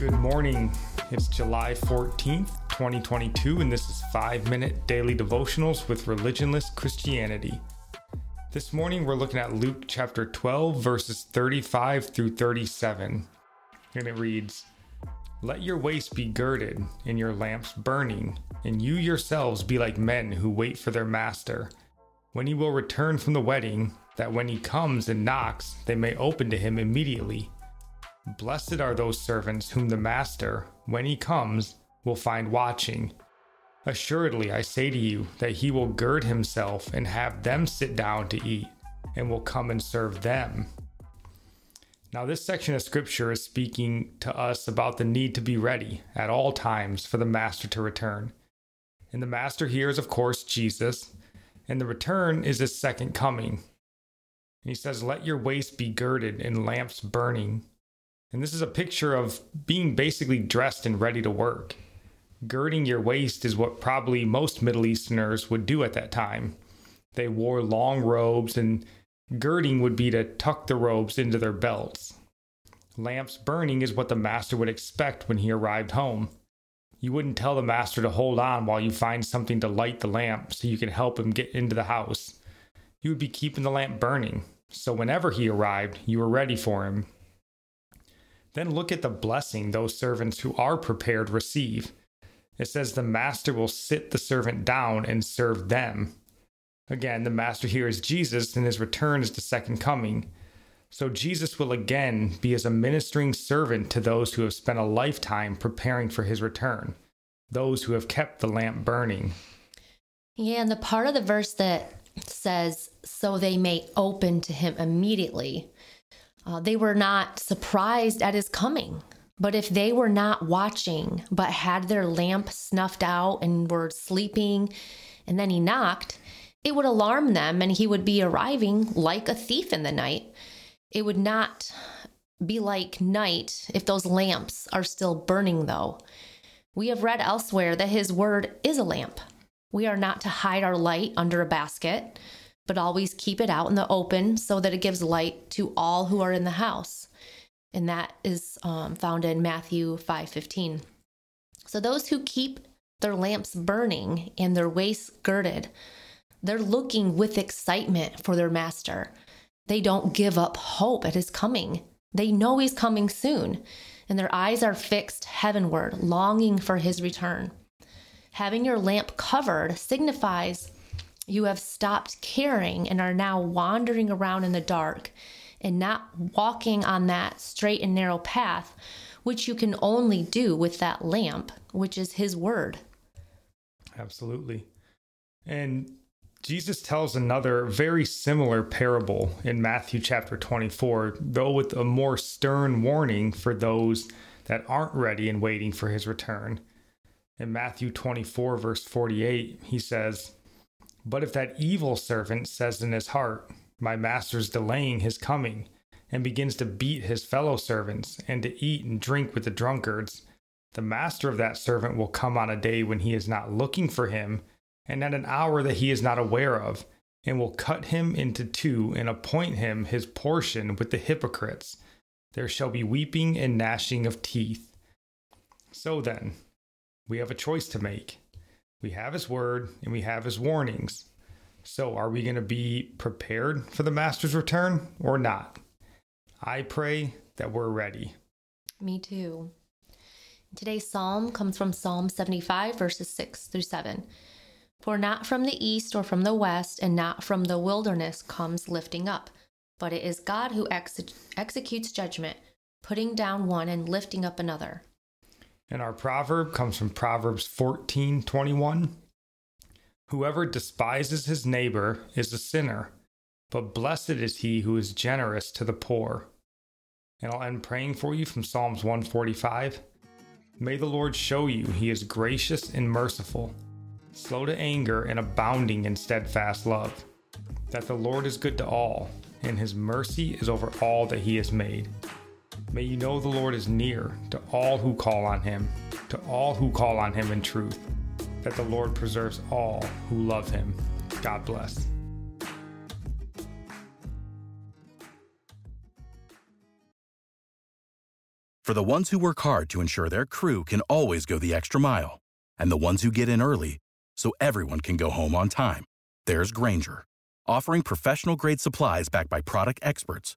Good morning. It's July 14th, 2022, and this is 5 Minute Daily Devotionals with Religionless Christianity. This morning we're looking at Luke chapter 12, verses 35 through 37. And it reads Let your waist be girded and your lamps burning, and you yourselves be like men who wait for their master, when he will return from the wedding, that when he comes and knocks, they may open to him immediately. Blessed are those servants whom the master, when he comes, will find watching. Assuredly, I say to you that he will gird himself and have them sit down to eat, and will come and serve them. Now, this section of scripture is speaking to us about the need to be ready at all times for the master to return. And the master here is, of course, Jesus, and the return is his second coming. And he says, Let your waist be girded and lamps burning. And this is a picture of being basically dressed and ready to work. Girding your waist is what probably most Middle Easterners would do at that time. They wore long robes, and girding would be to tuck the robes into their belts. Lamps burning is what the master would expect when he arrived home. You wouldn't tell the master to hold on while you find something to light the lamp so you can help him get into the house. You would be keeping the lamp burning, so whenever he arrived, you were ready for him then look at the blessing those servants who are prepared receive. It says the master will sit the servant down and serve them. Again, the master here is Jesus, and his return is the second coming. So Jesus will again be as a ministering servant to those who have spent a lifetime preparing for his return, those who have kept the lamp burning. Yeah, and the part of the verse that says, so they may open to him immediately uh, they were not surprised at his coming. But if they were not watching, but had their lamp snuffed out and were sleeping, and then he knocked, it would alarm them and he would be arriving like a thief in the night. It would not be like night if those lamps are still burning, though. We have read elsewhere that his word is a lamp. We are not to hide our light under a basket but always keep it out in the open so that it gives light to all who are in the house. And that is um, found in Matthew 5:15. So those who keep their lamps burning and their waists girded, they're looking with excitement for their master. They don't give up hope at his coming. They know he's coming soon, and their eyes are fixed heavenward, longing for his return. Having your lamp covered signifies you have stopped caring and are now wandering around in the dark and not walking on that straight and narrow path, which you can only do with that lamp, which is His Word. Absolutely. And Jesus tells another very similar parable in Matthew chapter 24, though with a more stern warning for those that aren't ready and waiting for his return. In Matthew 24, verse 48, he says, but if that evil servant says in his heart, My master's delaying his coming, and begins to beat his fellow servants, and to eat and drink with the drunkards, the master of that servant will come on a day when he is not looking for him, and at an hour that he is not aware of, and will cut him into two and appoint him his portion with the hypocrites. There shall be weeping and gnashing of teeth. So then, we have a choice to make. We have his word and we have his warnings. So, are we going to be prepared for the master's return or not? I pray that we're ready. Me too. Today's psalm comes from Psalm 75, verses 6 through 7. For not from the east or from the west, and not from the wilderness comes lifting up, but it is God who ex- executes judgment, putting down one and lifting up another. And our proverb comes from Proverbs 14 21. Whoever despises his neighbor is a sinner, but blessed is he who is generous to the poor. And I'll end praying for you from Psalms 145. May the Lord show you he is gracious and merciful, slow to anger and abounding in steadfast love, that the Lord is good to all, and his mercy is over all that he has made. May you know the Lord is near to all who call on him, to all who call on him in truth, that the Lord preserves all who love him. God bless. For the ones who work hard to ensure their crew can always go the extra mile, and the ones who get in early so everyone can go home on time, there's Grainger, offering professional grade supplies backed by product experts